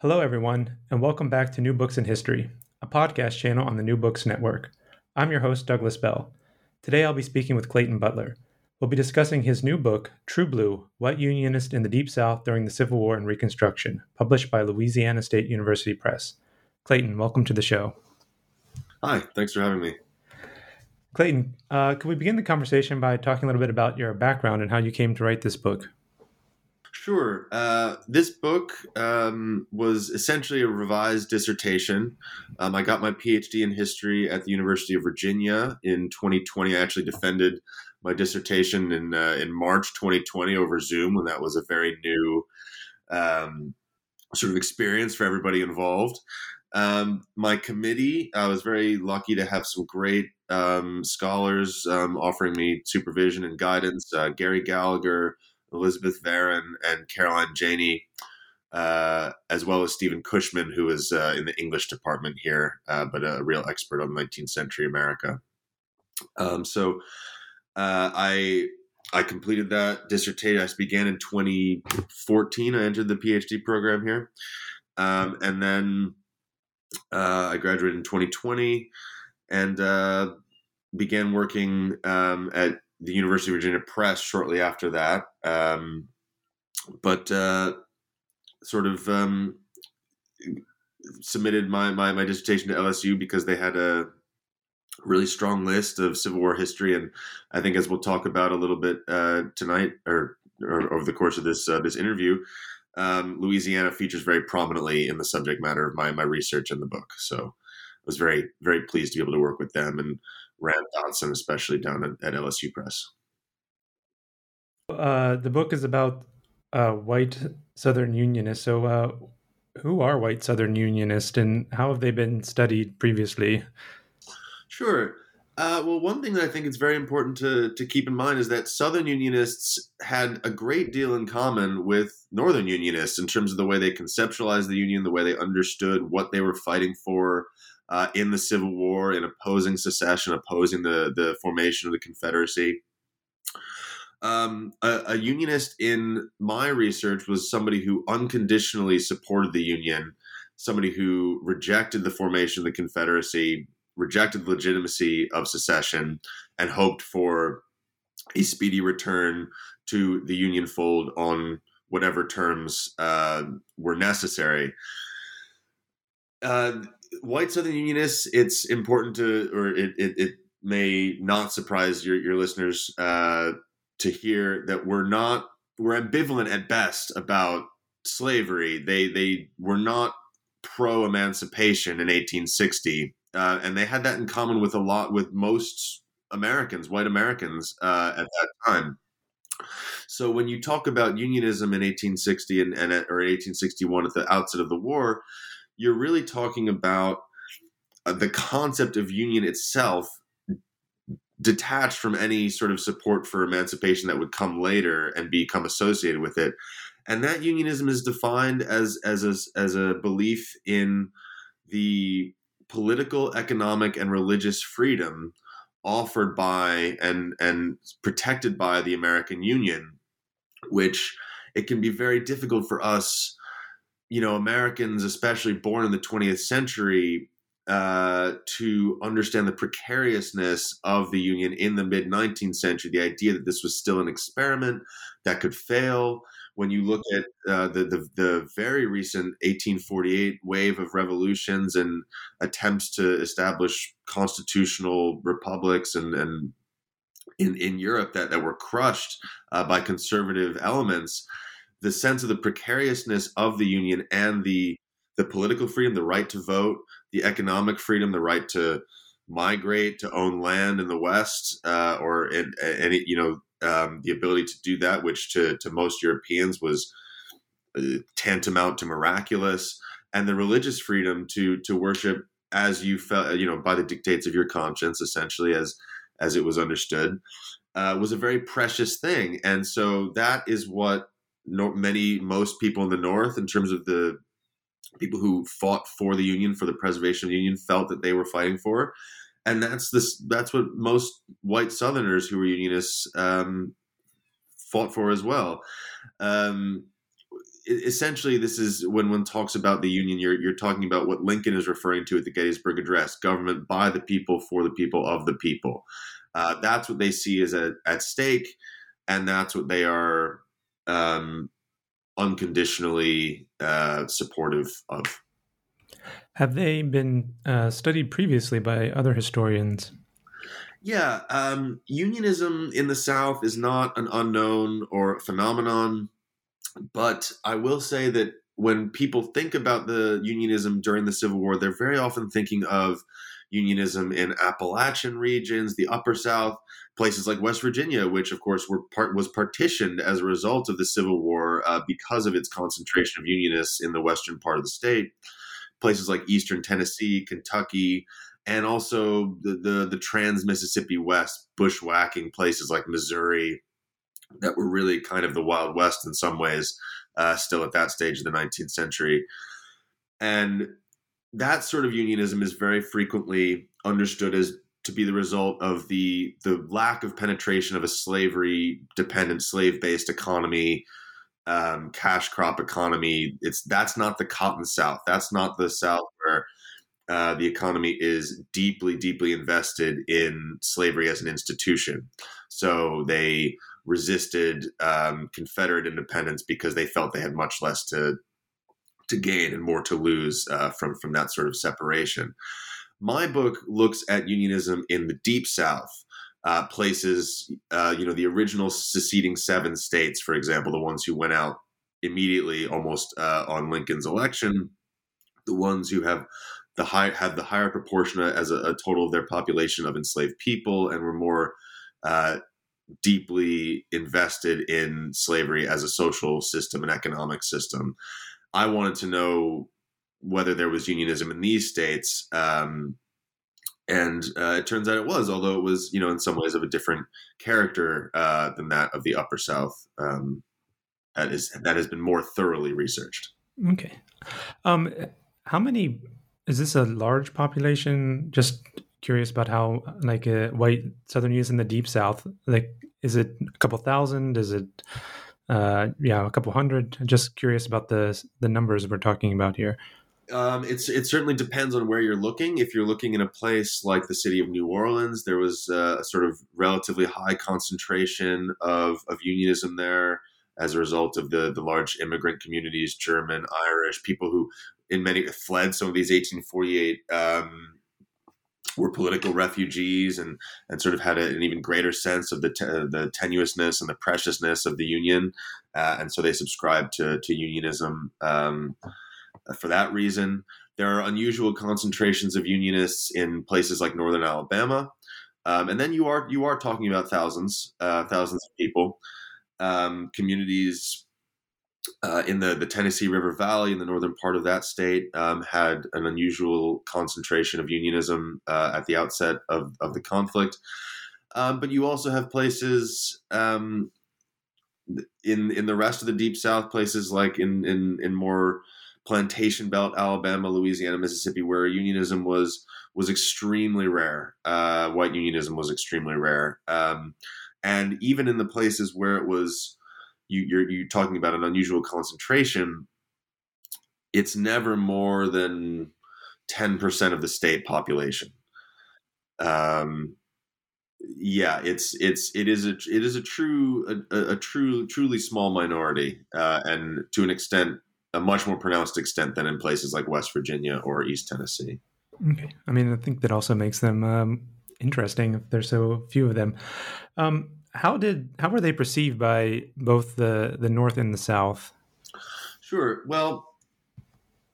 Hello, everyone, and welcome back to New Books in History, a podcast channel on the New Books Network. I'm your host, Douglas Bell. Today I'll be speaking with Clayton Butler. We'll be discussing his new book, True Blue White Unionist in the Deep South During the Civil War and Reconstruction, published by Louisiana State University Press. Clayton, welcome to the show. Hi, thanks for having me. Clayton, uh, can we begin the conversation by talking a little bit about your background and how you came to write this book? Sure. Uh, this book um, was essentially a revised dissertation. Um, I got my PhD in history at the University of Virginia in 2020. I actually defended my dissertation in uh, in March 2020 over Zoom, when that was a very new um, sort of experience for everybody involved. Um, my committee, I was very lucky to have some great um, scholars um, offering me supervision and guidance. Uh, Gary Gallagher. Elizabeth Varon and Caroline Janney, uh, as well as Stephen Cushman, who is uh, in the English department here, uh, but a real expert on 19th century America. Um, so uh, I I completed that dissertation. I began in 2014. I entered the PhD program here, um, and then uh, I graduated in 2020 and uh, began working um, at the University of Virginia Press shortly after that. Um, but uh, sort of um, submitted my, my, my dissertation to LSU because they had a really strong list of Civil War history, and I think as we'll talk about a little bit uh, tonight or, or, over the course of this uh, this interview. Um, Louisiana features very prominently in the subject matter of my, my research in the book. So I was very, very pleased to be able to work with them and Rand Dotson, especially down at, at LSU Press. Uh, the book is about uh, white Southern Unionists. So, uh, who are white Southern Unionists and how have they been studied previously? Sure. Uh, well, one thing that I think it's very important to, to keep in mind is that Southern Unionists had a great deal in common with Northern Unionists in terms of the way they conceptualized the Union, the way they understood what they were fighting for, uh, in the Civil War in opposing secession, opposing the, the formation of the Confederacy. Um, a, a, unionist in my research was somebody who unconditionally supported the Union, somebody who rejected the formation of the Confederacy, rejected the legitimacy of secession, and hoped for a speedy return to the Union fold on whatever terms uh, were necessary. Uh, white Southern Unionists, it's important to, or it, it, it may not surprise your, your listeners uh, to hear that we're not, we're ambivalent at best about slavery. They, they were not pro emancipation in 1860. Uh, and they had that in common with a lot, with most Americans, white Americans uh, at that time. So when you talk about unionism in 1860 and, and at, or 1861 at the outset of the war, you're really talking about uh, the concept of union itself detached from any sort of support for emancipation that would come later and become associated with it. And that unionism is defined as as a, as a belief in the political economic and religious freedom offered by and and protected by the American Union which it can be very difficult for us you know, Americans, especially born in the 20th century, uh, to understand the precariousness of the Union in the mid 19th century, the idea that this was still an experiment that could fail, when you look at uh, the, the, the very recent 1848 wave of revolutions and attempts to establish constitutional republics and, and in, in Europe that, that were crushed uh, by conservative elements, the sense of the precariousness of the union and the the political freedom, the right to vote, the economic freedom, the right to migrate to own land in the West, uh, or any you know um, the ability to do that, which to, to most Europeans was uh, tantamount to miraculous, and the religious freedom to to worship as you felt, you know, by the dictates of your conscience, essentially as as it was understood, uh, was a very precious thing, and so that is what many most people in the North, in terms of the people who fought for the Union for the preservation of the Union, felt that they were fighting for and that's this that's what most white Southerners who were Unionists um, fought for as well. Um, essentially, this is when one talks about the Union, you're you're talking about what Lincoln is referring to at the Gettysburg Address: government by the people, for the people, of the people. Uh, that's what they see as a, at stake, and that's what they are um, unconditionally uh, supportive of. Have they been uh, studied previously by other historians? Yeah, um, unionism in the South is not an unknown or phenomenon, but I will say that when people think about the unionism during the Civil War, they're very often thinking of unionism in Appalachian regions, the Upper South, places like West Virginia, which of course were part was partitioned as a result of the Civil War uh, because of its concentration of unionists in the western part of the state places like Eastern Tennessee, Kentucky, and also the the, the trans Mississippi West, bushwhacking places like Missouri, that were really kind of the Wild West in some ways, uh, still at that stage of the 19th century. And that sort of unionism is very frequently understood as to be the result of the the lack of penetration of a slavery dependent slave based economy um, cash crop economy. It's that's not the cotton South. That's not the South where uh, the economy is deeply, deeply invested in slavery as an institution. So they resisted um, Confederate independence because they felt they had much less to to gain and more to lose uh, from from that sort of separation. My book looks at unionism in the Deep South, uh, places, uh, you know, the original seceding seven states, for example, the ones who went out immediately almost uh, on Lincoln's election, the ones who have the high have the higher proportion as a, a total of their population of enslaved people and were more uh, deeply invested in slavery as a social system and economic system. I wanted to know whether there was unionism in these states. Um, and uh, it turns out it was, although it was, you know, in some ways of a different character uh, than that of the Upper South. Um, that is that has been more thoroughly researched. Okay, um, how many? Is this a large population? Just curious about how, like, uh, white Southern youth in the Deep South. Like, is it a couple thousand? Is it, uh, yeah, a couple hundred? Just curious about the the numbers we're talking about here. Um, it's it certainly depends on where you're looking. If you're looking in a place like the city of New Orleans, there was uh, a sort of relatively high concentration of, of unionism there as a result of the the large immigrant communities, German, Irish, people who in many fled some of these 1848 um, were political refugees and and sort of had a, an even greater sense of the te- the tenuousness and the preciousness of the union, uh, and so they subscribed to to unionism. Um, for that reason. There are unusual concentrations of unionists in places like northern Alabama, um, and then you are you are talking about thousands, uh, thousands of people, um, communities uh, in the the Tennessee River Valley in the northern part of that state um, had an unusual concentration of unionism uh, at the outset of of the conflict. Um, but you also have places um, in in the rest of the Deep South, places like in in in more plantation belt, Alabama, Louisiana, Mississippi, where unionism was was extremely rare. Uh, white unionism was extremely rare, um, and even in the places where it was, you, you're you talking about an unusual concentration. It's never more than ten percent of the state population. Um, yeah, it's it's it is a it is a true a, a true truly small minority, uh, and to an extent, a much more pronounced extent than in places like West Virginia or East Tennessee. Okay, I mean, I think that also makes them um, interesting if there's so few of them. Um, how did how were they perceived by both the the North and the South? Sure. Well,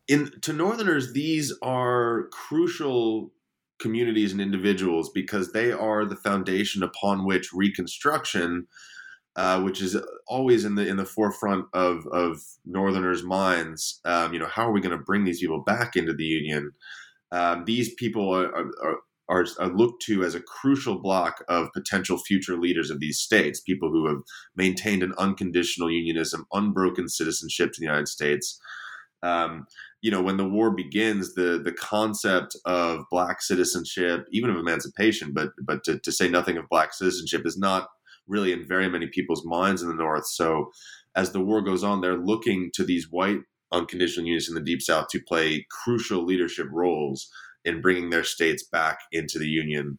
in to Northerners, these are crucial communities and individuals because they are the foundation upon which Reconstruction, uh, which is always in the in the forefront of of Northerners' minds. Um, you know, how are we going to bring these people back into the Union? Um, these people are, are, are, are, looked to as a crucial block of potential future leaders of these states, people who have maintained an unconditional unionism, unbroken citizenship to the United States. Um, you know, when the war begins, the the concept of black citizenship, even of emancipation, but but to, to say nothing of black citizenship, is not really in very many people's minds in the North. So, as the war goes on, they're looking to these white unconditional units in the Deep South to play crucial leadership roles in bringing their states back into the Union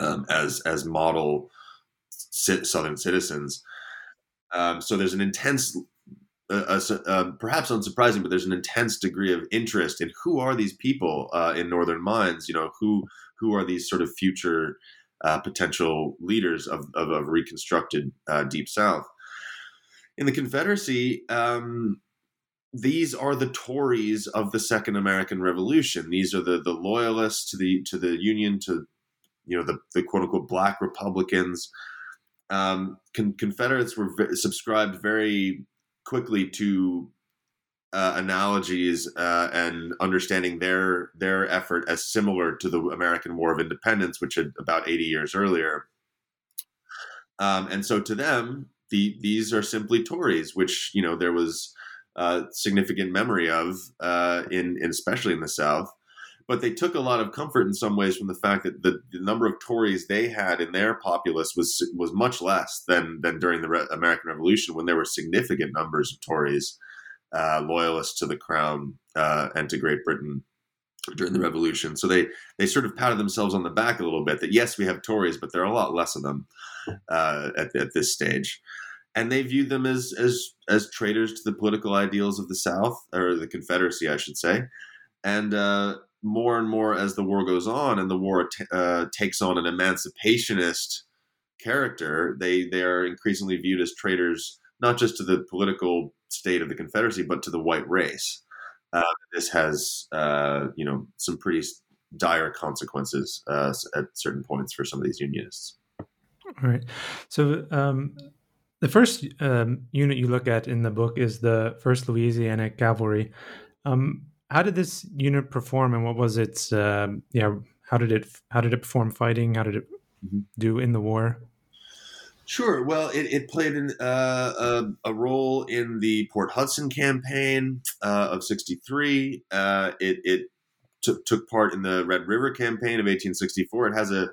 um, as as model Southern citizens. Um, so there's an intense uh, uh, perhaps unsurprising, but there's an intense degree of interest in who are these people uh, in Northern Minds. You know, who who are these sort of future uh, potential leaders of, of a reconstructed uh, Deep South? In the Confederacy, um, these are the Tories of the Second American Revolution. These are the the loyalists to the to the Union, to you know the the quote unquote Black Republicans. Um, con- Confederates were v- subscribed very quickly to uh, analogies uh, and understanding their their effort as similar to the American War of Independence, which had about 80 years earlier. Um, and so to them, the, these are simply Tories, which you know there was uh, significant memory of uh, in, in especially in the South. But they took a lot of comfort in some ways from the fact that the, the number of Tories they had in their populace was was much less than than during the Re- American Revolution, when there were significant numbers of Tories uh, loyalists to the crown uh, and to Great Britain during the Revolution. So they they sort of patted themselves on the back a little bit that yes, we have Tories, but there are a lot less of them uh, at, at this stage. And they viewed them as as as traitors to the political ideals of the South or the Confederacy, I should say. And uh, more and more as the war goes on and the war t- uh, takes on an emancipationist character, they they are increasingly viewed as traitors not just to the political state of the Confederacy, but to the white race. Uh, this has uh, you know some pretty dire consequences uh, at certain points for some of these unionists. All right. So um, the first um, unit you look at in the book is the First Louisiana Cavalry. Um, how did this unit perform, and what was its um, yeah? How did it how did it perform fighting? How did it mm-hmm. do in the war? Sure. Well, it, it played an, uh, a, a, role in the Port Hudson campaign uh, of '63. Uh, it, it took took part in the Red River campaign of 1864. It has a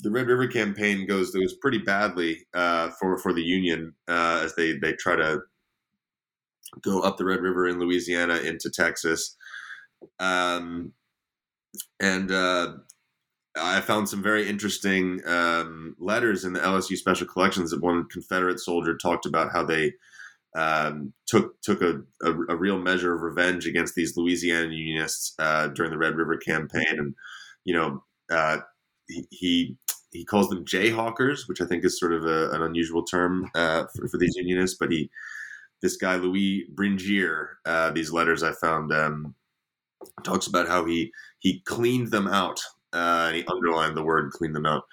the Red River campaign goes goes pretty badly uh, for for the Union uh, as they they try to go up the Red River in Louisiana into Texas. Um, and uh, I found some very interesting um, letters in the LSU Special Collections that one Confederate soldier talked about how they um, took took a, a, a, real measure of revenge against these Louisiana Unionists uh, during the Red River campaign, and you know uh, he, he, calls them Jayhawkers, which I think is sort of a, an unusual term uh, for, for, these Unionists, but he this guy Louis Bringier, uh, these letters I found um, talks about how he he cleaned them out. Uh, and he underlined the word "clean them out."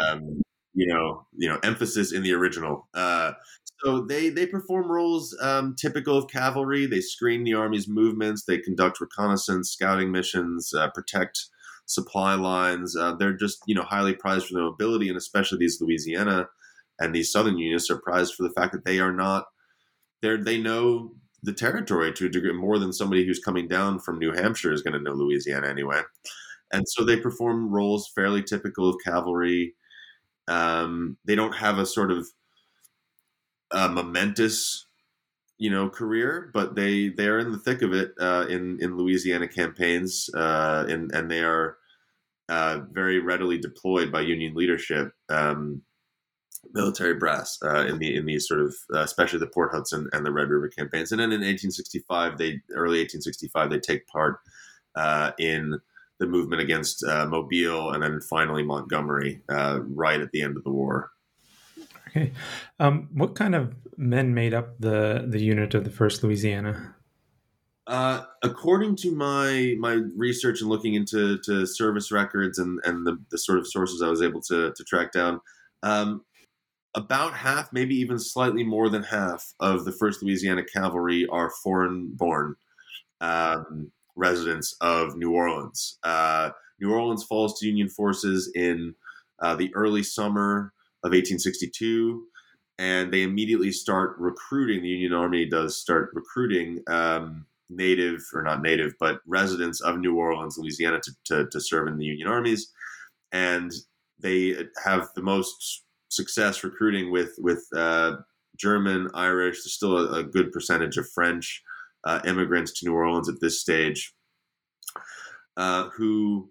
Um, you know, you know, emphasis in the original. Uh, so they they perform roles um, typical of cavalry. They screen the army's movements. They conduct reconnaissance, scouting missions, uh, protect supply lines. Uh, they're just you know highly prized for their mobility, and especially these Louisiana and these Southern units are prized for the fact that they are not they they know the territory to a degree more than somebody who's coming down from New Hampshire is going to know Louisiana anyway. And so they perform roles fairly typical of cavalry. Um, they don't have a sort of momentous, you know, career, but they they are in the thick of it uh, in in Louisiana campaigns, uh, and and they are uh, very readily deployed by Union leadership, um, military brass uh, in the in these sort of, uh, especially the Port Hudson and the Red River campaigns. And then in 1865, they early 1865, they take part uh, in the movement against uh, Mobile, and then finally Montgomery, uh, right at the end of the war. Okay, um, what kind of men made up the the unit of the First Louisiana? Uh, according to my my research and looking into to service records and and the, the sort of sources I was able to to track down, um, about half, maybe even slightly more than half of the First Louisiana Cavalry are foreign born um, residents of New Orleans. Uh, New Orleans falls to Union forces in uh, the early summer of 1862 and they immediately start recruiting. The Union Army does start recruiting um, native or not native, but residents of New Orleans, Louisiana, to, to, to serve in the Union armies, and they have the most success recruiting with with uh, German, Irish. There's still a, a good percentage of French uh, immigrants to New Orleans at this stage, uh, who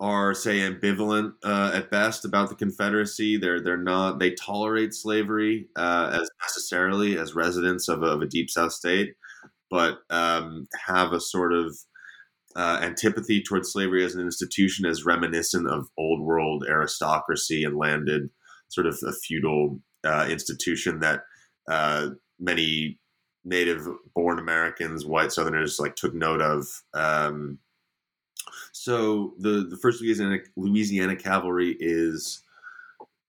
are say ambivalent uh, at best about the Confederacy. They're they're not they tolerate slavery uh, as necessarily as residents of a, of a deep South state, but um, have a sort of uh, antipathy towards slavery as an institution as reminiscent of old world aristocracy and landed sort of a feudal uh, institution that many native born Americans, white Southerners, like took note of. Um, so the the first Louisiana Louisiana Cavalry is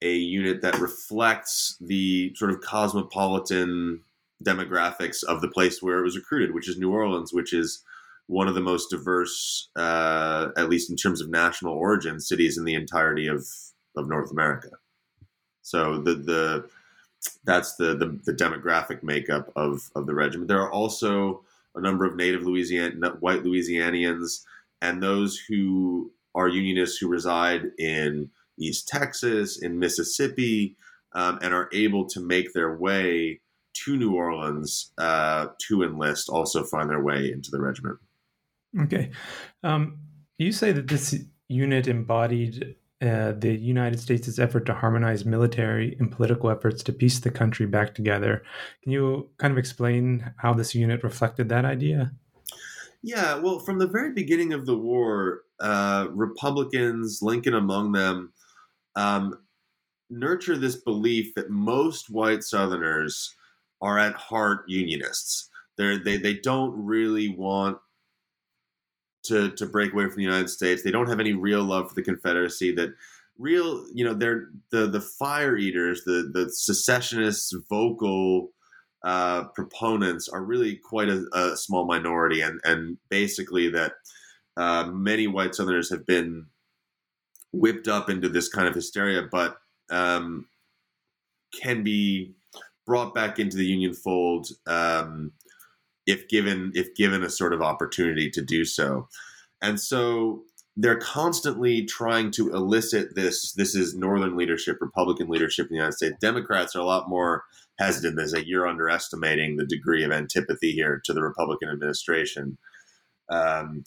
a unit that reflects the sort of cosmopolitan demographics of the place where it was recruited, which is New Orleans, which is one of the most diverse, uh, at least in terms of national origin, cities in the entirety of, of North America. So the the that's the, the, the demographic makeup of of the regiment. There are also a number of native Louisiana white Louisianians and those who are Unionists who reside in East Texas, in Mississippi, um, and are able to make their way to New Orleans uh, to enlist also find their way into the regiment. Okay. Um, you say that this unit embodied uh, the United States' effort to harmonize military and political efforts to piece the country back together. Can you kind of explain how this unit reflected that idea? Yeah, well, from the very beginning of the war, uh, Republicans, Lincoln among them, um, nurture this belief that most white Southerners are at heart unionists. They're, they they don't really want to to break away from the United States. They don't have any real love for the Confederacy. That real, you know, they're the the fire eaters, the the secessionists, vocal uh, proponents are really quite a, a, small minority, and and basically that uh, many white Southerners have been whipped up into this kind of hysteria, but um, can be brought back into the union fold um, if given if given a sort of opportunity to do so. And so they're constantly trying to elicit this. This is Northern leadership, Republican leadership in the United States. Democrats are a lot more hesitant. They say you're underestimating the degree of antipathy here to the Republican administration. Um,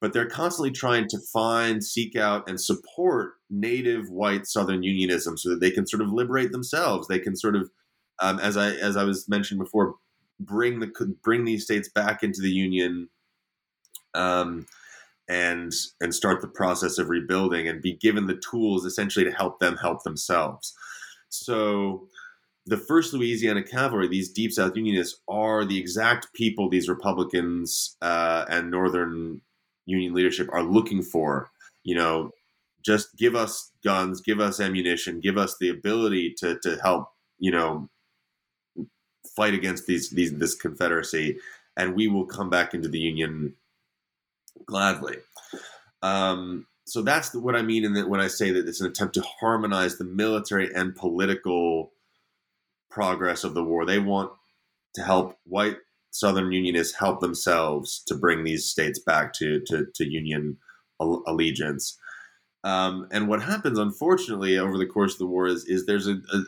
but they're constantly trying to find, seek out, and support native white Southern unionism so that they can sort of liberate themselves. They can sort of um, as I as I was mentioned before, bring the bring these states back into the union, um, and and start the process of rebuilding and be given the tools essentially to help them help themselves. So. The first Louisiana Cavalry, these Deep South Unionists, are the exact people these Republicans uh, and Northern Union leadership are looking for. You know, just give us guns, give us ammunition, give us the ability to to help you know fight against these, these this Confederacy, and we will come back into the Union gladly. Um, so that's what I mean in that when I say that it's an attempt to harmonize the military and political progress of the war. They want to help white Southern Unionists help themselves to bring these states back to to, to Union allegiance. Um, and what happens, unfortunately, over the course of the war is is there's a, a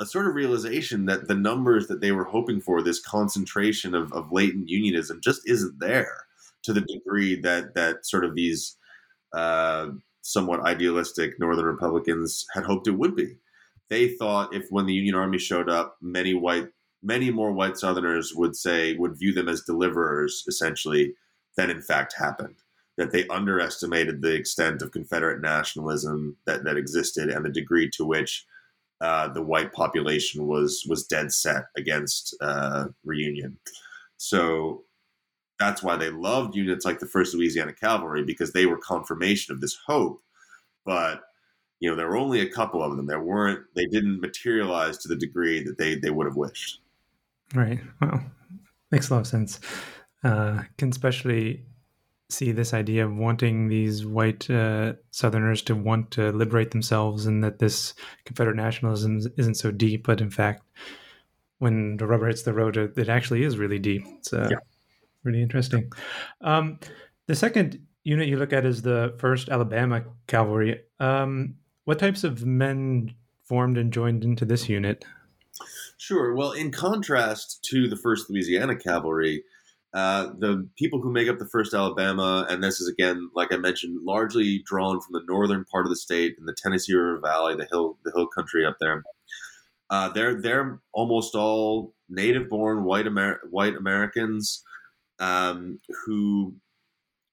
a sort of realization that the numbers that they were hoping for, this concentration of, of latent unionism, just isn't there to the degree that that sort of these uh, somewhat idealistic Northern Republicans had hoped it would be. They thought if when the Union Army showed up, many white, many more white Southerners would say would view them as deliverers, essentially, than in fact happened. That they underestimated the extent of Confederate nationalism that, that existed and the degree to which uh, the white population was was dead set against uh, reunion. So that's why they loved units like the First Louisiana Cavalry because they were confirmation of this hope. But you know, there were only a couple of them. There weren't. They didn't materialize to the degree that they they would have wished. Right. Well, makes a lot of sense. Uh, can especially see this idea of wanting these white uh, Southerners to want to liberate themselves, and that this Confederate nationalism isn't so deep, but in fact, when the rubber hits the road, it actually is really deep. It's uh, yeah. really interesting. Um, the second unit you look at is the First Alabama Cavalry. Um, what types of men formed and joined into this unit? Sure. Well, in contrast to the First Louisiana Cavalry, uh, the people who make up the first Alabama, and this is again, like I mentioned, largely drawn from the northern part of the state in the Tennessee River Valley, the hill, the hill country up there. Uh, they're they're almost all native-born white Amer- white Americans um, who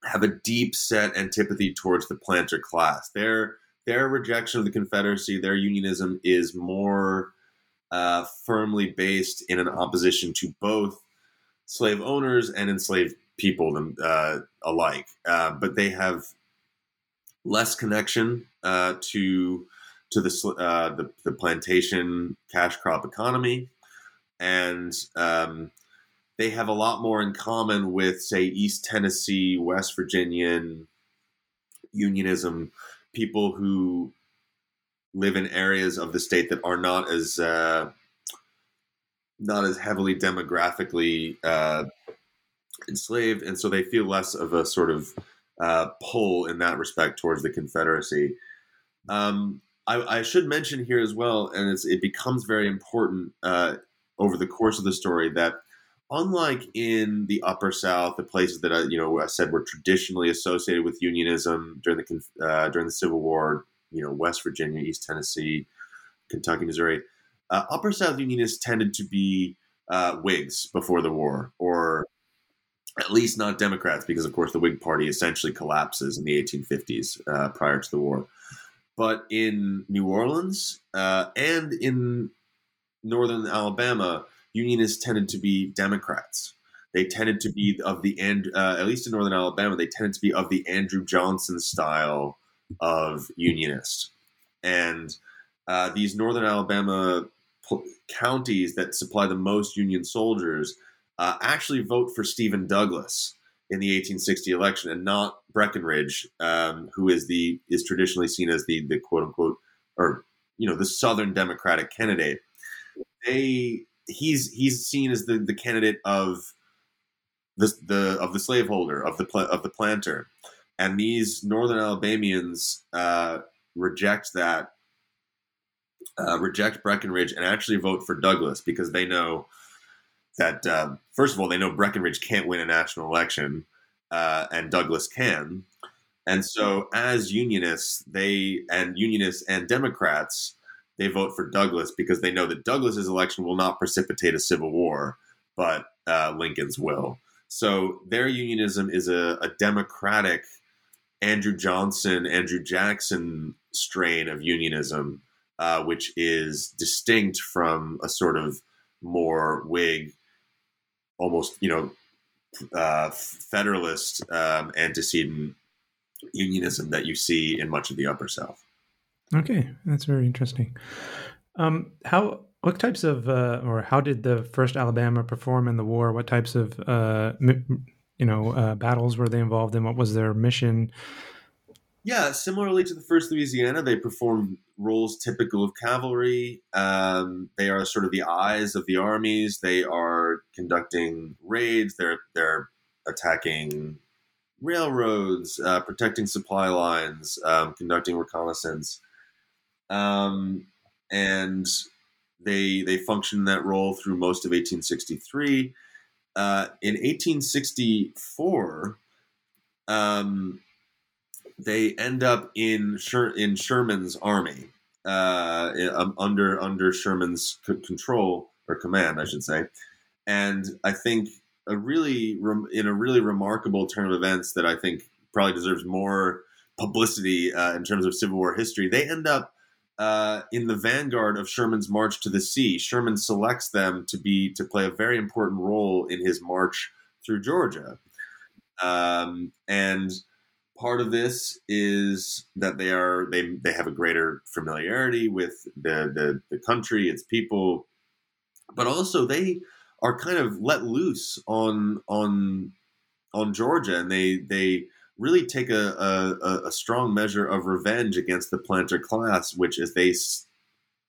have a deep set antipathy towards the planter class. Their their rejection of the Confederacy, their unionism, is more uh, firmly based in an opposition to both slave owners and enslaved people uh, alike. Uh, but they have less connection uh, to to the, uh, the, the plantation cash crop economy, and um, they have a lot more in common with, say, East Tennessee, West Virginian unionism people who live in areas of the state that are not as uh, not as heavily demographically uh, enslaved, and so they feel less of a sort of uh, pull in that respect towards the Confederacy. Um, I, I, should mention here as well, and it becomes very important uh, over the course of the story that unlike in the upper south the places that i you know i said were traditionally associated with unionism during the uh, during the civil war you know west virginia east tennessee kentucky missouri uh, upper South Unionists tended to be uh, Whigs before the war, or at least not Democrats, because of course the Whig Party essentially collapses in the 1850s uh, prior to the war. But in New Orleans uh, and in northern Alabama, Unionists tended to be Democrats. They tended to be of the end, uh, at least in northern Alabama, they tended to be of the Andrew Johnson style of Unionist. And uh, these northern Alabama counties that supply the most Union soldiers uh, actually vote for Stephen Douglas in the 1860 election, and not Breckinridge, um, who is the is traditionally seen as the the quote unquote or you know the Southern Democratic candidate. They he's he's seen as the the candidate of the the of the slaveholder of the of the planter, and these Northern Alabamians uh, reject that uh, reject Breckinridge and actually vote for Douglas because they know that uh, first of all they know Breckinridge can't win a national election uh, and Douglas can, and so as Unionists they and Unionists and Democrats they vote for Douglas because they know that Douglas's election will not precipitate a civil war, but uh, Lincoln's will. So their unionism is a, a democratic Andrew Johnson, Andrew Jackson strain of unionism uh, which is distinct from a sort of more Whig, almost you know, uh, federalist um, antecedent unionism that you see in much of the Upper South. Okay, that's very interesting. Um, how what types of uh, or how did the first Alabama perform in the war? What types of uh, you know uh, battles were they involved in? What was their mission? Yeah, similarly to the First Louisiana, they perform roles typical of cavalry. Um, they are sort of the eyes of the armies. They are conducting raids. They're they're attacking railroads, uh, protecting supply lines, um, conducting reconnaissance, um, and they they function in that role through most of 1863. Uh, in 1864, um, they end up in Sher- in Sherman's army uh, um, under under Sherman's c- control or command, I should say. And I think a really in a really remarkable turn of events that I think probably deserves more publicity uh, in terms of Civil War history. They end up uh, in the vanguard of Sherman's march to the sea. Sherman selects them to be to play a very important role in his march through Georgia, um, and part of this is that they are they they have a greater familiarity with the the, the country, its people, but also they are kind of let loose on on on Georgia, and they they really take a, a, a strong measure of revenge against the planter class, which, as they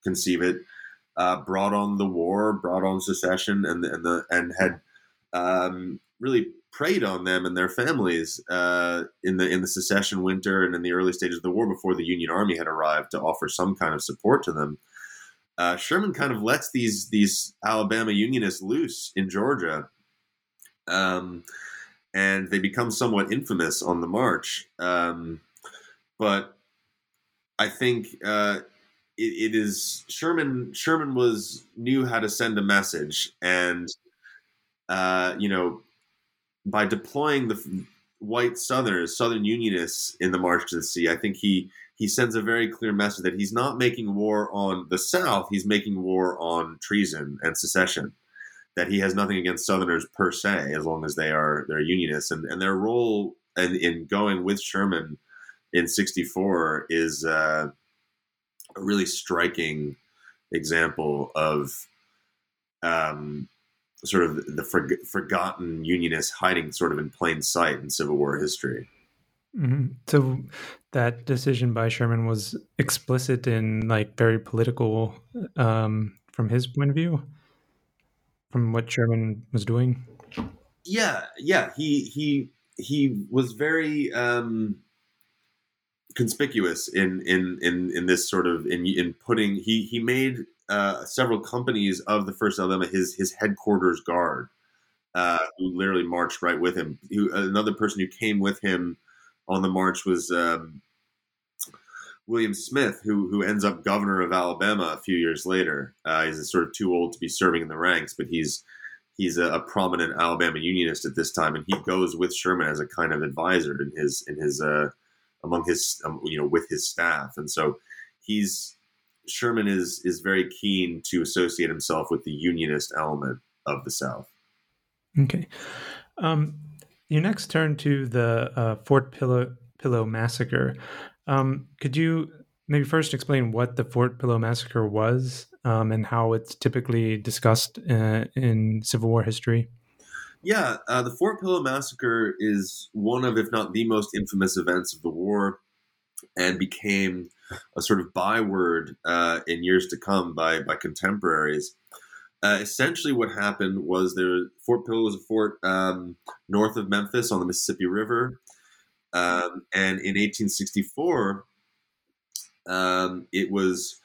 conceive it, uh, brought on the war, brought on secession, and and the and had um, really preyed on them and their families uh, in the in the secession winter and in the early stages of the war before the Union Army had arrived to offer some kind of support to them. Uh, Sherman kind of lets these these Alabama Unionists loose in Georgia. Um, and they become somewhat infamous on the march. Um, but I think uh, it, it is Sherman. Sherman was knew how to send a message, and uh, you know, by deploying the white Southerners, Southern Unionists in the March to the Sea, I think he he sends a very clear message that he's not making war on the South; he's making war on treason and secession. That he has nothing against Southerners per se, as long as they are they're Unionists, and and their role in, in going with Sherman in '64 is uh, a really striking example of um, sort of the for, forgotten Unionists hiding sort of in plain sight in Civil War history. Mm-hmm. So that decision by Sherman was explicit and like very political um, from his point of view from what Sherman was doing? Yeah, yeah. He he he was very um, conspicuous in in in in this sort of in in putting he he made uh, several companies of the First Alabama his his headquarters guard, uh, who literally marched right with him. Another person who came with him on the march was um, William Smith, who who ends up governor of Alabama a few years later. Uh, he's sort of too old to be serving in the ranks, but he's he's a, a, prominent Alabama Unionist at this time, and he goes with Sherman as a kind of advisor in his in his uh, among his um, you know with his staff, and so he's Sherman is is very keen to associate himself with the Unionist element of the South. Okay, um, you next turn to the uh, Fort Pillow Pillow massacre. Um, could you maybe first explain what the Fort Pillow Massacre was um, and how it's typically discussed uh, in Civil War history? Yeah, uh, the Fort Pillow Massacre is one of, if not the most infamous events of the war, and became a sort of byword uh, in years to come by by contemporaries. Uh, essentially, what happened was there. Fort Pillow was a fort um, north of Memphis on the Mississippi River. Um, and in 1864, um, it was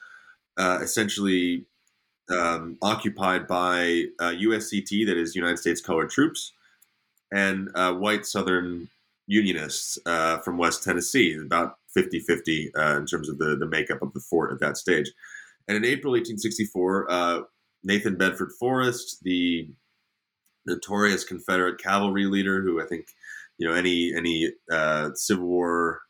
uh, essentially um, occupied by uh, USCT, that is United States Colored Troops, and uh, white Southern Unionists uh, from West Tennessee, about 50 50 uh, in terms of the, the makeup of the fort at that stage. And in April 1864, uh, Nathan Bedford Forrest, the notorious Confederate cavalry leader, who I think you know any any uh, Civil War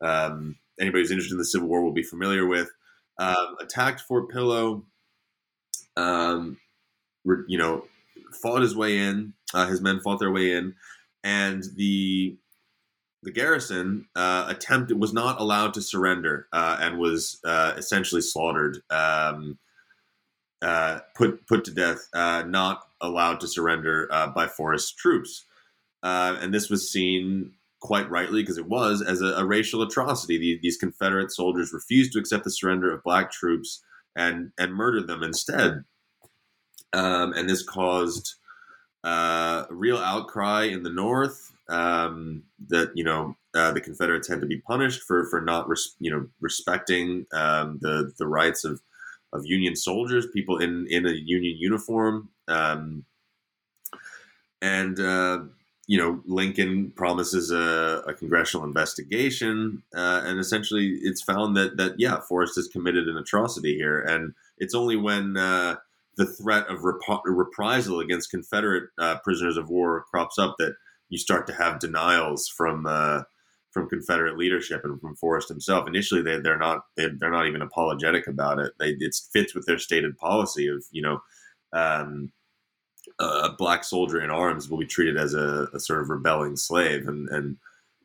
um, anybody who's interested in the Civil War will be familiar with. Um, attacked Fort Pillow. Um, you know, fought his way in. Uh, his men fought their way in, and the the garrison uh, attempted was not allowed to surrender uh, and was uh, essentially slaughtered, um, uh, put put to death, uh, not allowed to surrender uh, by Forrest troops and this was seen quite rightly because it was as a, a racial atrocity. The, these Confederate soldiers refused to accept the surrender of black troops and and murdered them instead. Um, and this caused a real outcry in the North um, that you know uh, the Confederates had to be punished for for not res- you know respecting um, the the rights of of Union soldiers, people in in a Union uniform, um, and uh, you know, Lincoln promises a, a congressional investigation, uh, and essentially, it's found that that yeah, Forrest has committed an atrocity here, and it's only when uh, the threat of rep- reprisal against Confederate uh, prisoners of war crops up that you start to have denials from uh, from Confederate leadership and from Forrest himself. Initially, they they're not they're, they're not even apologetic about it. They, it fits with their stated policy of you know. Um, a black soldier in arms will be treated as a, a sort of rebelling slave and, and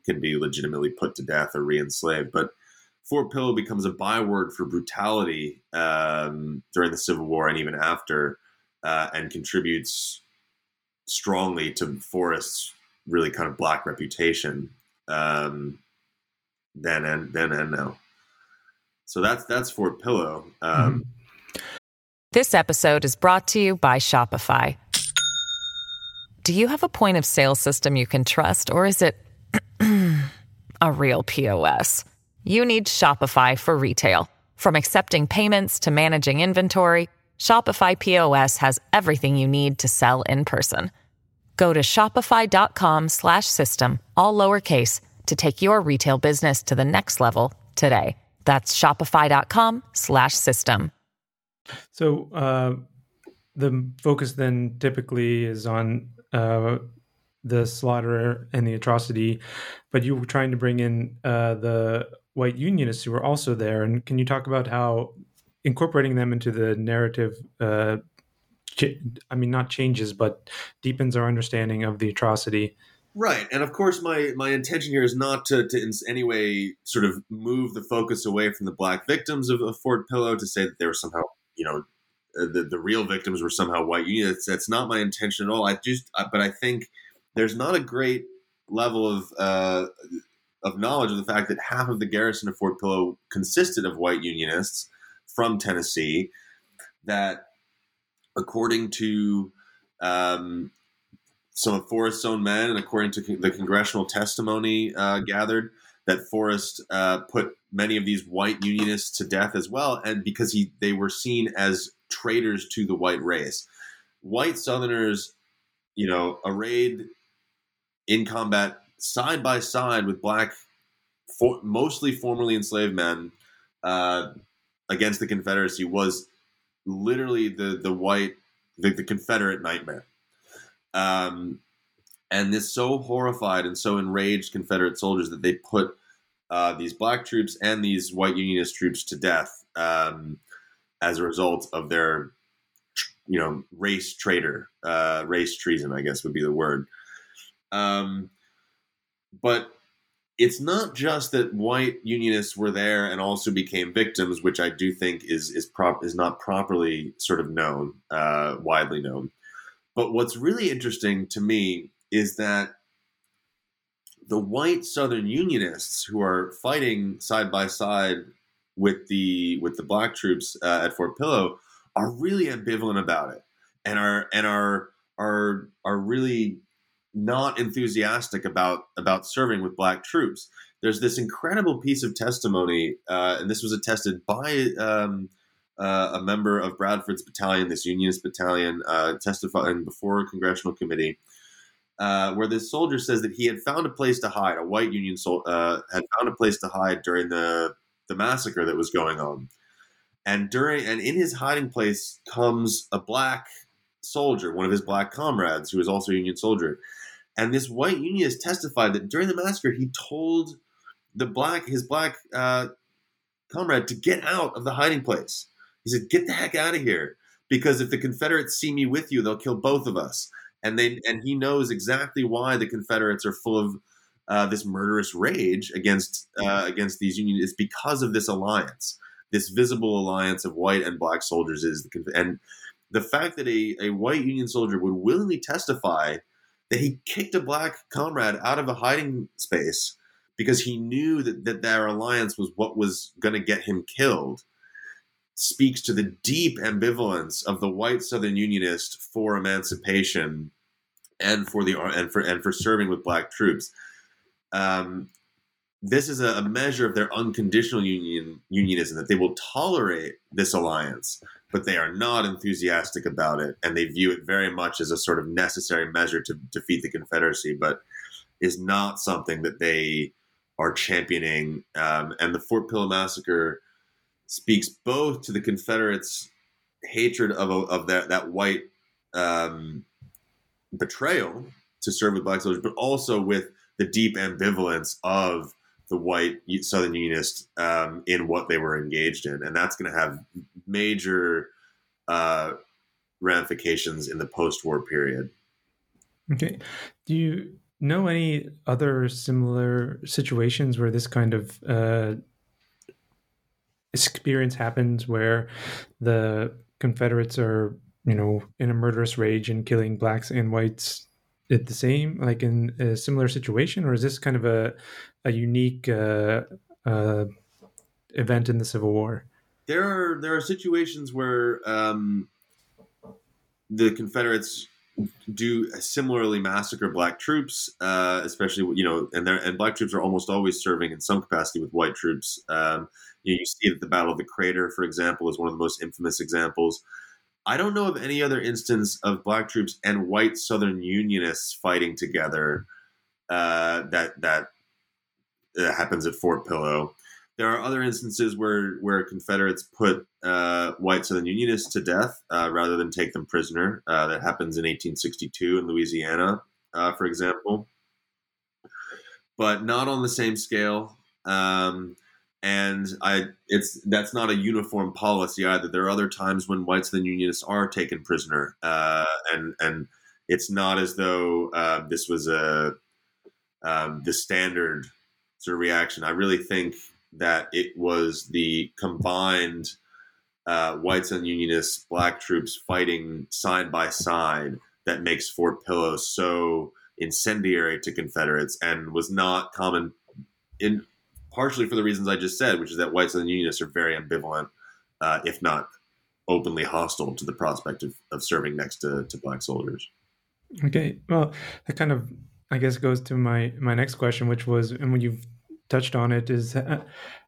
can be legitimately put to death or re-enslaved. But Fort Pillow becomes a byword for brutality um, during the Civil War and even after, uh, and contributes strongly to Forrest's really kind of black reputation um, then and then and now. So that's that's Fort Pillow. Um, mm-hmm. This episode is brought to you by Shopify. Do you have a point of sale system you can trust, or is it a real POS? You need Shopify for retail. From accepting payments to managing inventory, Shopify POS has everything you need to sell in person. Go to shopify.com slash system, all lowercase to take your retail business to the next level today. That's shopify.com slash system. So uh, the focus then typically is on uh, the slaughter and the atrocity, but you were trying to bring in uh, the white unionists who were also there. And can you talk about how incorporating them into the narrative? I mean, not changes, but deepens our understanding of the atrocity. Right, and of course, my my intention here is not to, to in any way sort of move the focus away from the black victims of, of Fort Pillow to say that they were somehow, you know, uh, the, the real victims were somehow white unions. That's, that's not my intention at all. I just, but I think there's not a great level of uh, of knowledge of the fact that half of the garrison of Fort Pillow consisted of white unionists from Tennessee. That, according to um, some of Forrest's own men, and according to the congressional testimony uh, gathered, that Forrest uh, put many of these white unionists to death as well, and because he they were seen as traitors to the white race. White Southerners, you know, arrayed in combat side by side with black, for, mostly formerly enslaved men uh, against the Confederacy was literally the the white the, the Confederate nightmare. Um, and this so horrified and so enraged Confederate soldiers that they put uh, these black troops and these white Unionist troops to death. Um, as a result of their, you know, race traitor, uh, race treason, I guess would be the word. Um, but it's not just that white unionists were there and also became victims, which I do think is is prop is not properly sort of known, uh, widely known. But what's really interesting to me is that the white Southern Unionists who are fighting side by side with the with the black troops uh, at Fort Pillow are really ambivalent about it and are and are are are really not enthusiastic about about serving with black troops. There's this incredible piece of testimony, uh, and this was attested by um, uh, a member of Bradford's battalion, this Unionist battalion, uh, testifying before a congressional committee, uh, where this soldier says that he had found a place to hide. A white Union soldier uh, had found a place to hide during the the massacre that was going on. And during and in his hiding place comes a black soldier, one of his black comrades, who was also a Union soldier. And this white Unionist testified that during the massacre, he told the black his black uh, comrade to get out of the hiding place. He said, "Get the heck out of here, because if the Confederates see me with you, they'll kill both of us." And they and he knows exactly why the Confederates are full of uh, this murderous rage against uh, against these unions is because of this alliance, this visible alliance of white and black soldiers is the and the fact that a, a white Union soldier would willingly testify that he kicked a black comrade out of a hiding space because he knew that, that their alliance was what was going to get him killed speaks to the deep ambivalence of the white Southern Unionist for emancipation and for the and for and for serving with black troops. Um, this is a, measure of their unconditional union unionism that they will tolerate this alliance, but they are not enthusiastic about it, and they view it very much as a sort of necessary measure to defeat the Confederacy, but is not something that they are championing. Um, and the Fort Pillow massacre speaks both to the Confederates' hatred of of that that white um, betrayal to serve with black soldiers, but also with the deep ambivalence of the white Southern Unionists um, in what they were engaged in, and that's going to have major uh, ramifications in the post-war period. Okay, do you know any other similar situations where this kind of uh, experience happens, where the Confederates are, you know, in a murderous rage and killing blacks and whites it the same, like in a similar situation, or is this kind of a a unique uh, uh, event in the Civil War? There are there are situations where um, the Confederates do similarly massacre black troops, uh, especially you know, and and black troops are almost always serving in some capacity with white troops. Um, you, know, you see that the Battle of the Crater, for example, is one of the most infamous examples. I don't know of any other instance of black troops and white Southern Unionists fighting together uh, that that uh, happens at Fort Pillow. There are other instances where where Confederates put uh, white Southern Unionists to death uh, rather than take them prisoner. Uh, that happens in 1862 in Louisiana, uh, for example, but not on the same scale. Um, and I it's that's not a uniform policy either. There are other times when whites and unionists are taken prisoner, uh, and and it's not as though uh, this was a um, the standard sort of reaction. I really think that it was the combined uh, whites and unionists, black troops fighting side by side that makes Fort Pillow so incendiary to Confederates and was not common in partially for the reasons I just said, which is that whites and unionists are very ambivalent, uh, if not openly hostile to the prospect of, of serving next to, to black soldiers. Okay, well, that kind of, I guess, goes to my my next question, which was, and when you've touched on it, is uh,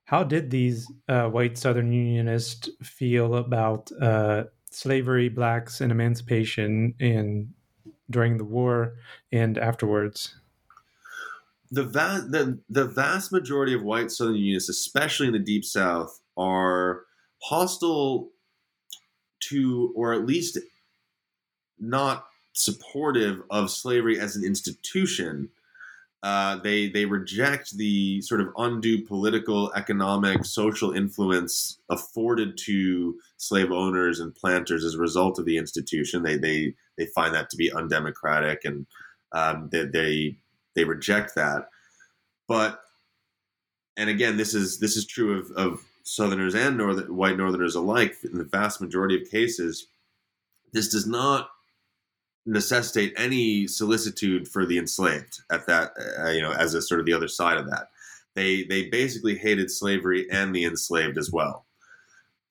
how did these uh, white Southern Unionists feel about uh, slavery, blacks, and emancipation in during the war and afterwards? The, va- the the vast majority of white Southern Unionists, especially in the Deep South, are hostile to, or at least not supportive of slavery as an institution. Uh, they they reject the sort of undue political, economic, social influence afforded to slave owners and planters as a result of the institution. They they they find that to be undemocratic, and um, they, they they reject that. But and again, this is this is true of, of Southerners and Northern, white Northerners alike. In the vast majority of cases, this does not necessitate any solicitude for the enslaved at that uh, you know as a sort of the other side of that they they basically hated slavery and the enslaved as well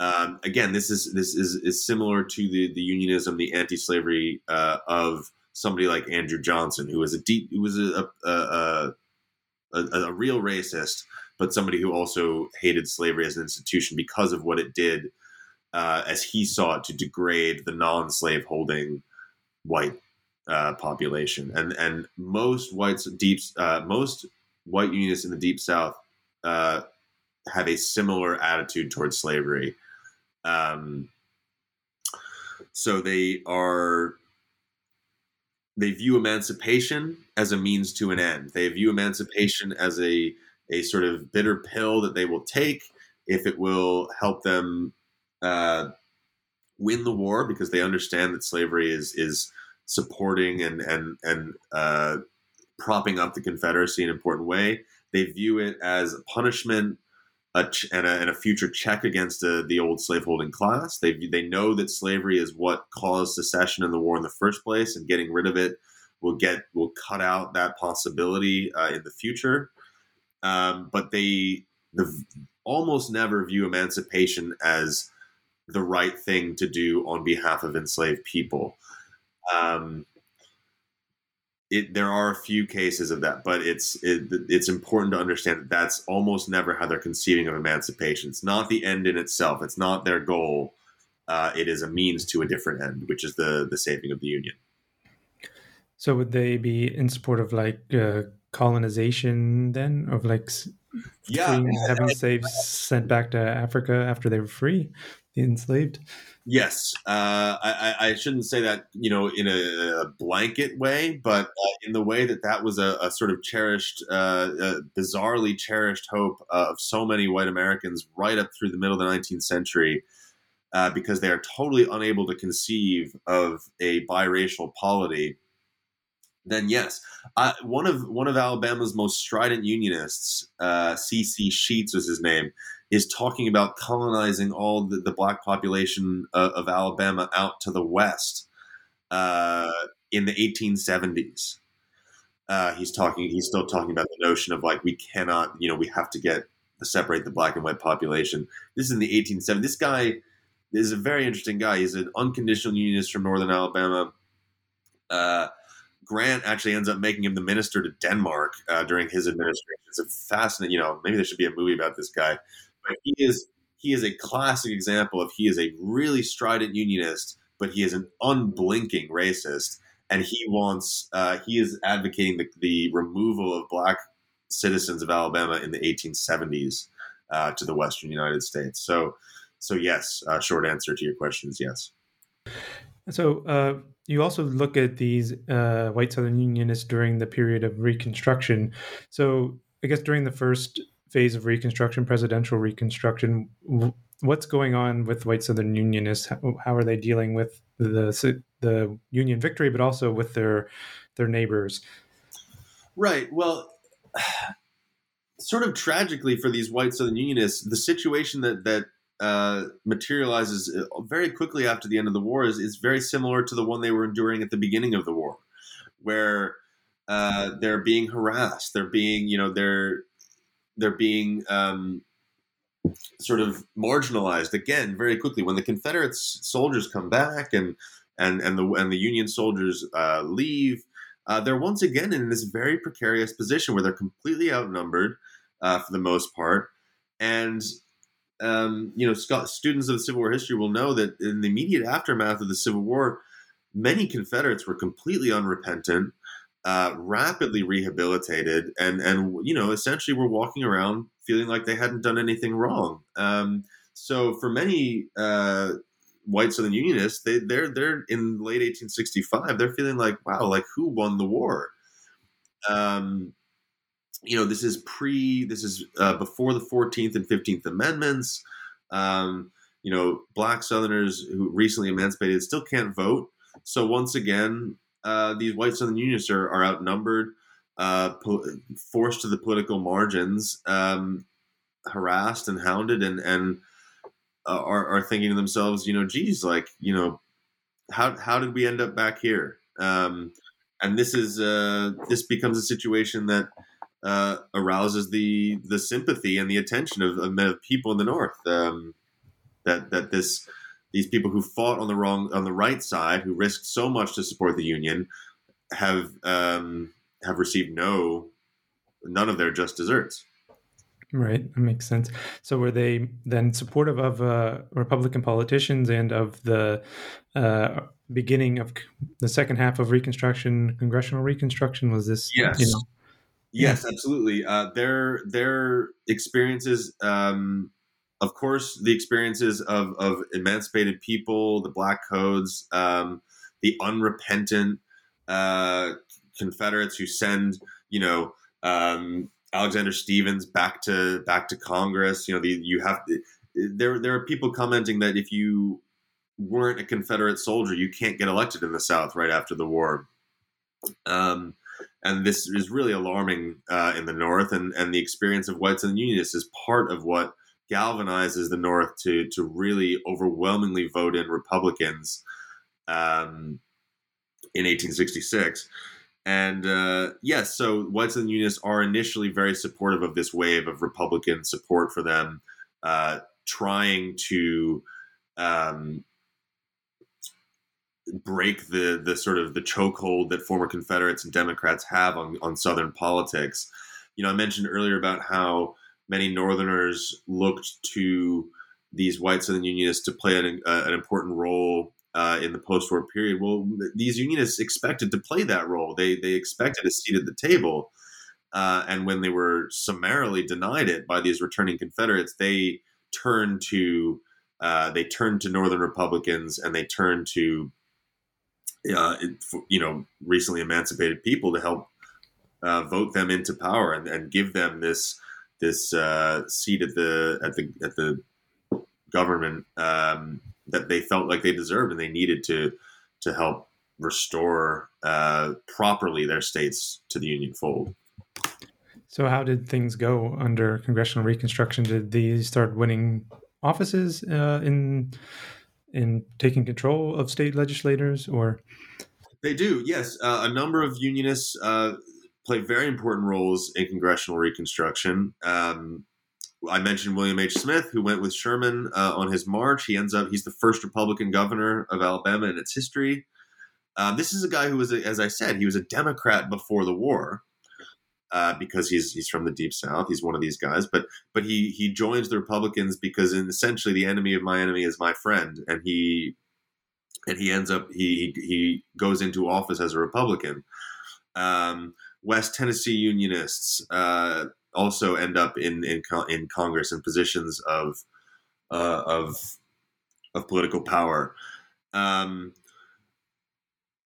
um, again this is this is, is similar to the the unionism the anti-slavery uh, of somebody like Andrew Johnson, who was a deep, who was a a, a, a, a real racist, but somebody who also hated slavery as an institution because of what it did, uh, as he saw it, to degrade the non-slave holding white uh, population. And and most whites deep uh, most white unionists in the deep South uh, have a similar attitude towards slavery. Um, so they are they view emancipation as a means to an end. They view emancipation as a a sort of bitter pill that they will take if it will help them uh, win the war, because they understand that slavery is is supporting and and and uh, propping up the Confederacy in an important way. They view it as a punishment a ch- and, a, and, a, future check against uh, the old slaveholding class. They they know that slavery is what caused secession and the war in the first place, and getting rid of it will get will cut out that possibility uh, in the future. Um, but they the, almost never view emancipation as the right thing to do on behalf of enslaved people. Um, it, there are a few cases of that, but it's it, it's important to understand that that's almost never how they're conceiving of emancipation. It's not the end in itself. It's not their goal. Uh, it is a means to a different end, which is the the saving of the union. So would they be in support of like uh, colonization then, of like yeah, having slaves sent back to Africa after they were free, the enslaved? Yes, uh, I, I, shouldn't say that you know in a, blanket way, but uh, in the way that that was a, a sort of cherished, uh, bizarrely cherished hope of so many white Americans right up through the middle of the 19th century, uh, because they are totally unable to conceive of a biracial polity. Then yes, one of one of Alabama's most strident unionists, C.C. Uh, Sheats was his name is talking about colonizing all the, the black population of, of, Alabama out to the west uh, in the 1870s. Uh, he's talking. He's still talking about the notion of like we cannot, you know, we have to get separate the black and white population. This is in the 1870s. This guy is a very interesting guy. He's an unconditional unionist from northern Alabama. Uh, Grant actually ends up making him the minister to Denmark uh, during his administration. It's a fascinating, you know, maybe there should be a movie about this guy but he is he is a classic example of he is a really strident unionist, but he is an unblinking racist, and he wants uh, he is advocating the, the removal of black citizens of Alabama in the 1870s uh, to the Western United States. So, so yes, uh, short answer to your question is yes. So uh, you also look at these uh, white Southern Unionists during the period of Reconstruction. So I guess during the first phase of Reconstruction, presidential Reconstruction. What's going on with white Southern Unionists? How, how are they dealing with the the Union victory, but also with their their neighbors? Right. Well, sort of tragically for these white Southern Unionists, the situation that that uh, materializes uh, very quickly after the end of the war is, is very similar to the one they were enduring at the beginning of the war, where uh, they're being harassed, they're being, you know, they're they're being um, sort of marginalized again very quickly when the Confederates soldiers come back and and and the and the Union soldiers uh, leave. Uh, they're once again in this very precarious position where they're completely outnumbered for the most part, and um, you know, students of the Civil War history will know that in the immediate aftermath of the Civil War, many Confederates were completely unrepentant uh, rapidly rehabilitated and and you know essentially were walking around feeling like they hadn't done anything wrong. Um, so for many uh, white Southern Unionists, they they're they're in late 1865. They're feeling like wow, like who won the war? Um, you know, this is pre, this is uh, before the 14th and 15th Amendments. Um, you know, black Southerners who recently emancipated still can't vote. So once again, uh, these white Southern Unionists are, are outnumbered, uh, po- forced to the political margins, um, harassed and hounded, and and uh, are, are thinking to themselves, you know, geez, like you know, how how did we end up back here? Um, and this is uh, this becomes a situation that uh, arouses the the sympathy and the attention of, of people in the North. Um, that that this these people who fought on the wrong on the right side, who risked so much to support the union, have um, have received no none of their just desserts. Right, that makes sense. So, were they then supportive of uh, Republican politicians and of the uh, beginning of the second half of Reconstruction, congressional Reconstruction? Was this? Yes. You know, yes, absolutely. Uh, their their experiences um, of course, the experiences of, of emancipated people, the Black Codes, um, the unrepentant uh, Confederates who send, you know, um, Alexander Stephens back to back to Congress. You know, the, you have there. There are people commenting that if you weren't a Confederate soldier, you can't get elected in the South right after the war. Um, and this is really alarming uh, in the North, and and the experience of whites and Unionists is part of what galvanizes the North to to really overwhelmingly vote in Republicans um, in 1866. And uh, yes, so whites and Unionists are initially very supportive of this wave of Republican support for them, uh, trying to um, break the the sort of the chokehold that former Confederates and Democrats have on on Southern politics. You know, I mentioned earlier about how many Northerners looked to these white Southern Unionists to play an, uh, an important role uh, in the post-war period. Well, these Unionists expected to play that role. They they expected a seat at the table, uh, and when they were summarily denied it by these returning Confederates, they turned to uh, they turned to Northern Republicans and they turned to uh, you know recently emancipated people to help uh, vote them into power and, and give them this this uh, seat at the at the at the government um, that they felt like they deserved and they needed to to help restore uh, properly their states to the Union fold. So, how did things go under congressional Reconstruction? Did these start winning offices uh, in in taking control of state legislators, or they do? Yes, uh, a number of unionists uh, play very important roles in congressional Reconstruction. Um, I mentioned William H. Smith, who went with Sherman uh, on his march. He ends up he's the first Republican governor of Alabama in its history. Um, this is a guy who was, a, as I said, he was a Democrat before the war. Uh, because he's he's from the deep south. He's one of these guys, but but he he joins the Republicans because in, essentially the enemy of my enemy is my friend, and he and he ends up he he goes into office as a Republican. Um, West Tennessee Unionists uh, also end up in in in Congress in positions of uh, of of political power. Um,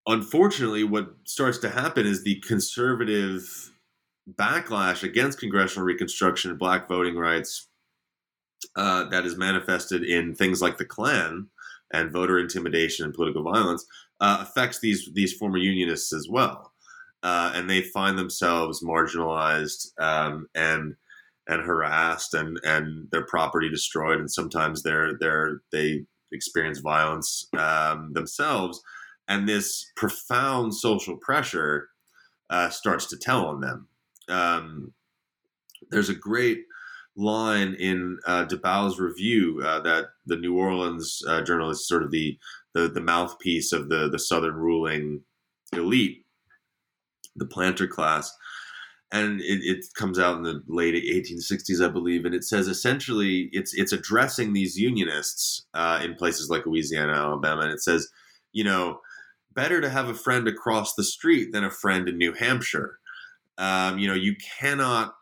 unfortunately, what starts to happen is the conservative backlash against congressional reconstruction and black voting rights uh, that is manifested in things like the Klan and voter intimidation and political violence uh, affects these these former unionists as well. Uh, and they find themselves marginalized um, and and harassed and and their property destroyed. And sometimes they're they're they experience violence um, themselves. And this profound social pressure uh, starts to tell on them um, there's a great line in uh, DeBow's review uh, that the New Orleans uh, journalist, sort of the, the the mouthpiece of the the Southern ruling elite, the planter class. And it, it, comes out in the late 1860s, I believe, and it says essentially it's it's addressing these unionists uh, in places like Louisiana, Alabama, and it says, you know, better to have a friend across the street than a friend in New Hampshire. Um, you know, you cannot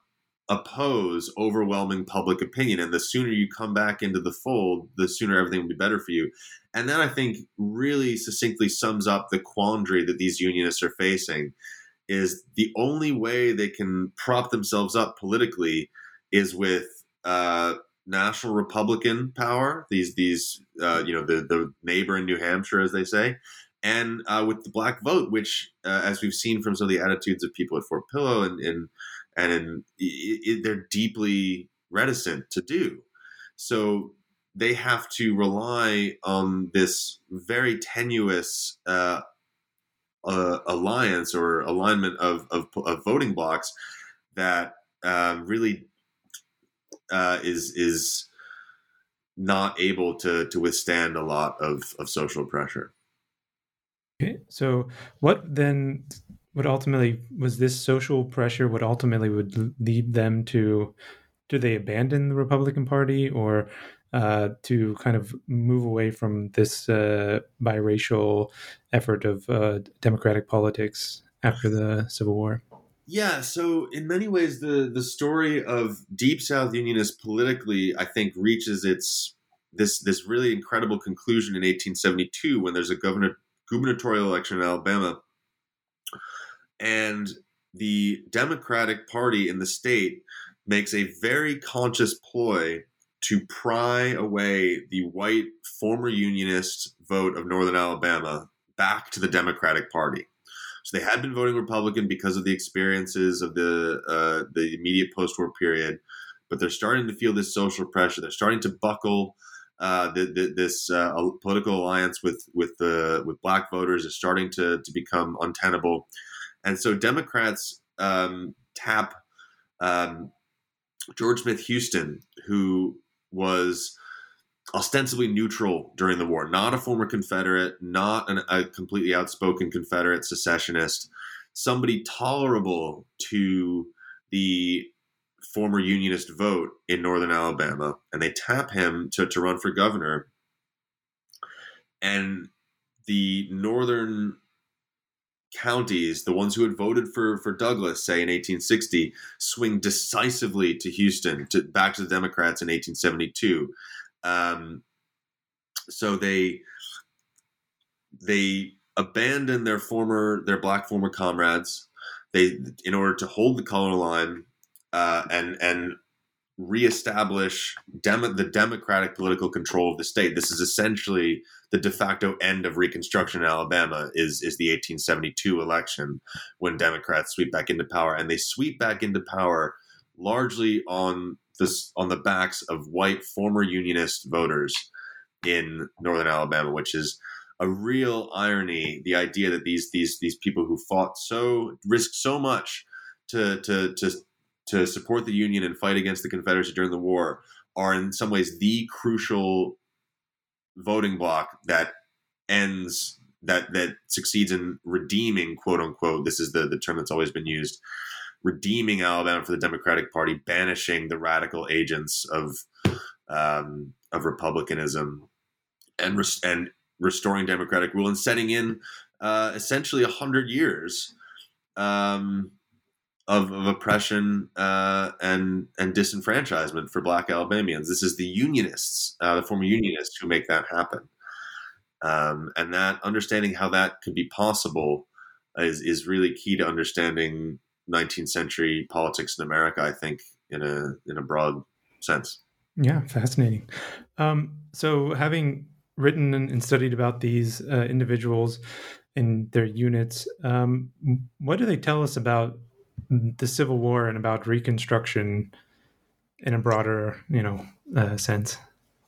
oppose overwhelming public opinion, and the sooner you come back into the fold, the sooner everything will be better for you. And that I think really succinctly sums up the quandary that these unionists are facing is the only way they can prop themselves up politically is with uh, national Republican power. These these uh, you know the the neighbor in New Hampshire, as they say, and uh, with the black vote, which uh, as we've seen from some of the attitudes of people at Fort Pillow and and and in, it, they're deeply reticent to do. So they have to rely on this very tenuous uh, uh, alliance or alignment of, of, of voting blocks that uh, really uh, is is not able to to withstand a lot of, of social pressure. Okay, so what then what ultimately was this social pressure what ultimately would lead them to do they abandon the Republican Party or uh, to kind of move away from this uh, biracial effort of uh, democratic politics after the Civil War? Yeah, so in many ways, the the story of Deep South Unionists politically, I think, reaches its this this really incredible conclusion in 1872 when there's a governor gubernatorial election in Alabama, and the Democratic Party in the state makes a very conscious ploy to pry away the white former Unionist vote of Northern Alabama back to the Democratic Party. So they had been voting Republican because of the experiences of the uh, the immediate post-war period, but they're starting to feel this social pressure. They're starting to buckle. Uh, the, the, this uh, political alliance with with the with black voters is starting to to become untenable, and so Democrats um, tap um, George Smith Houston, who was ostensibly neutral during the war, not a former Confederate, not an, a completely outspoken Confederate secessionist, somebody tolerable to the former Unionist vote in northern Alabama, and they tap him to, to run for governor. And the northern counties, the ones who had voted for for Douglas, say in 1860, swing decisively to Houston, to back to the Democrats in 1872. Um, so they they abandon their former their black former comrades. They in order to hold the color line uh, and and reestablish the democratic political control of the state. This is essentially the de facto end of Reconstruction in Alabama. Is is the 1872 election when Democrats sweep back into power, and they sweep back into power largely on this on the backs of white former Unionist voters in northern Alabama, which is a real irony. The idea that these these these people who fought so risked so much to to to to support the Union and fight against the Confederacy during the war are in some ways the crucial voting bloc that ends that that succeeds in redeeming quote unquote this is the the term that's always been used redeeming Alabama for the Democratic Party, banishing the radical agents of um, of republicanism, and res- and restoring democratic rule, and setting in uh, essentially a hundred years um, of, of, oppression uh, and and disenfranchisement for Black Alabamians. This is the Unionists, uh, the former Unionists, who make that happen. Um, and that understanding how that could be possible is is really key to understanding 19th century politics in America. I think in a in a broad sense. Yeah, fascinating. Um, so, having written and studied about these uh, individuals and their units, um, what do they tell us about the Civil War and about Reconstruction in a broader, you know, uh, sense?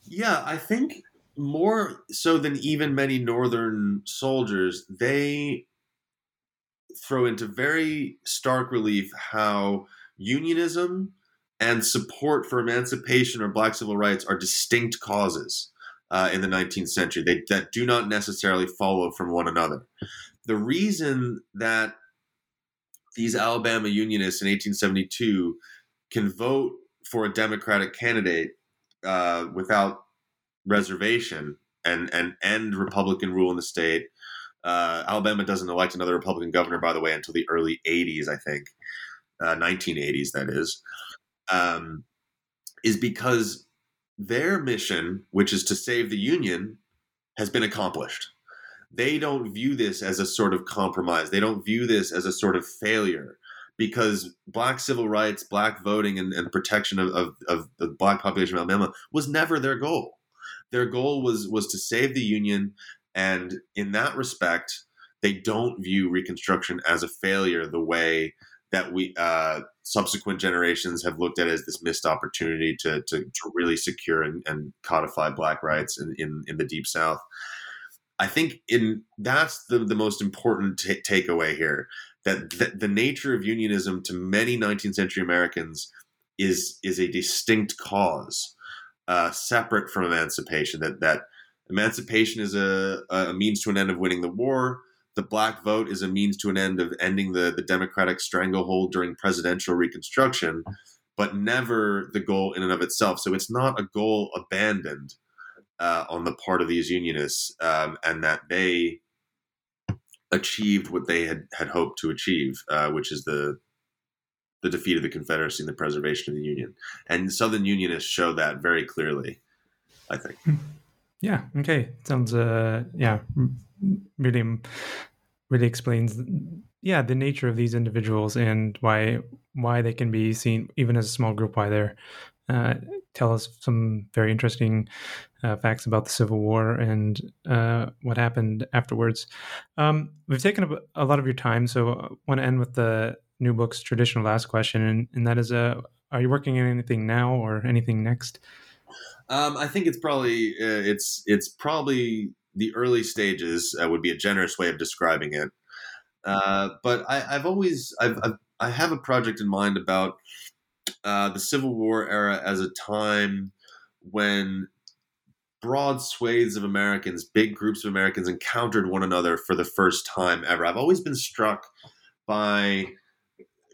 Yeah, I think more so than even many Northern soldiers, they throw into very stark relief how unionism and support for emancipation or black civil rights are distinct causes uh, in the 19th century they, that do not necessarily follow from one another. The reason that these Alabama unionists in 1872 can vote for a Democratic candidate uh, without reservation and, and end Republican rule in the state. Uh, Alabama doesn't elect another Republican governor, by the way, until the early 80s, I think, uh, 1980s, that is, um, is because their mission, which is to save the Union, has been accomplished. They don't view this as a sort of compromise. They don't view this as a sort of failure because black civil rights, black voting, and, and protection of, of, of the black population of Alabama was never their goal. Their goal was was to save the Union and in that respect, they don't view Reconstruction as a failure the way that we uh, subsequent generations have looked at as this missed opportunity to, to, to really secure and, and, codify Black rights in, in, in, the Deep South. I think in that's the, the most important t- takeaway here that th- the nature of unionism to many 19th century Americans is is a distinct cause, uh, separate from emancipation. That that Emancipation is a, a means to an end of winning the war. The black vote is a means to an end of ending the, the Democratic stranglehold during presidential reconstruction, but never the goal in and of itself. So it's not a goal abandoned uh, on the part of these unionists, um, and that they achieved what they had, had hoped to achieve, uh, which is the the defeat of the Confederacy and the preservation of the Union. And Southern Unionists show that very clearly, I think. Hmm. Yeah. Okay. Sounds. Uh. Yeah. Really. Really explains. Yeah, the nature of these individuals and why why they can be seen even as a small group. Why they're uh, tell us some very interesting uh, facts about the Civil War and uh, what happened afterwards. Um, we've taken up a lot of your time, so I want to end with the new book's traditional last question, and, and that is: uh, Are you working on anything now or anything next? Um, I think it's probably uh, it's it's probably the early stages uh, would be a generous way of describing it. But I, have always I've, I've, I have a project in mind about uh, the Civil War era as a time when broad swathes of Americans, big groups of Americans encountered one another for the first time ever. I've always been struck by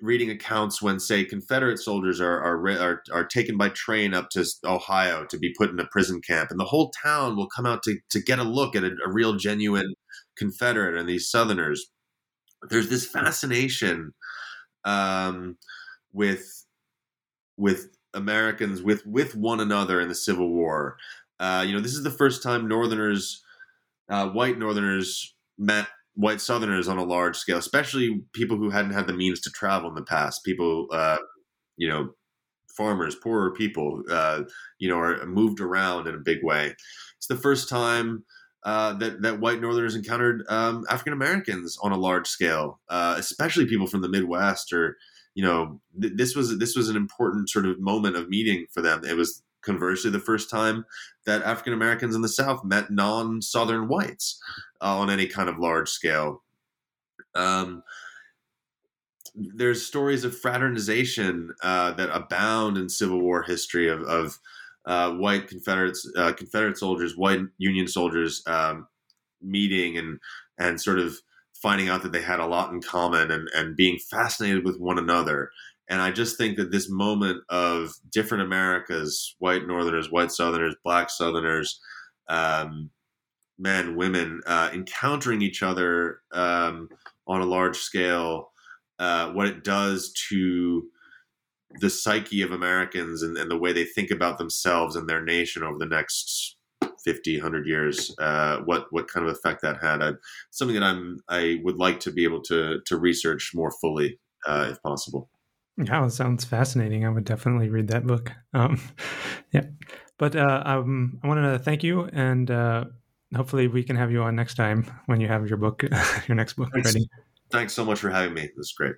reading accounts when, say, Confederate soldiers are, are are are, taken by train up to Ohio to be put in a prison camp, and the whole town will come out to to get a look at a, a real, genuine Confederate and these Southerners. There's this fascination um, with with Americans with with one another in the Civil War. Uh, you know, this is the first time Northerners, uh, white Northerners, met white Southerners on a large scale, especially people who hadn't had the means to travel in the past. People, uh, you know, farmers, poorer people, uh, you know, are moved around in a big way. It's the first time. Uh, that that white Northerners encountered um, African Americans on a large scale, uh, especially people from the Midwest or you know th- this was this was an important sort of moment of meeting for them. It was conversely the first time that African Americans in the South met non-Southern whites uh, on any kind of large scale. Um, there's stories of fraternization uh, that abound in Civil War history of, of uh, white Confederates, uh, Confederate soldiers, white Union soldiers um, meeting and and sort of finding out that they had a lot in common and, and being fascinated with one another. And I just think that this moment of different Americas, white Northerners, white Southerners, black Southerners, um, men, women, uh, encountering each other um, on a large scale, uh, what it does to the psyche of Americans and, and, the way they think about themselves and their nation over the next 50, 100 years, uh, what what kind of effect that had. I, something that I'm I would like to be able to to research more fully, uh, if possible. Yeah, it sounds fascinating. I would definitely read that book. Um, yeah, but uh, um, I wanted to thank you, and uh, hopefully we can have you on next time when you have your book, your next book Thanks. ready. Thanks so much for having me. This is great.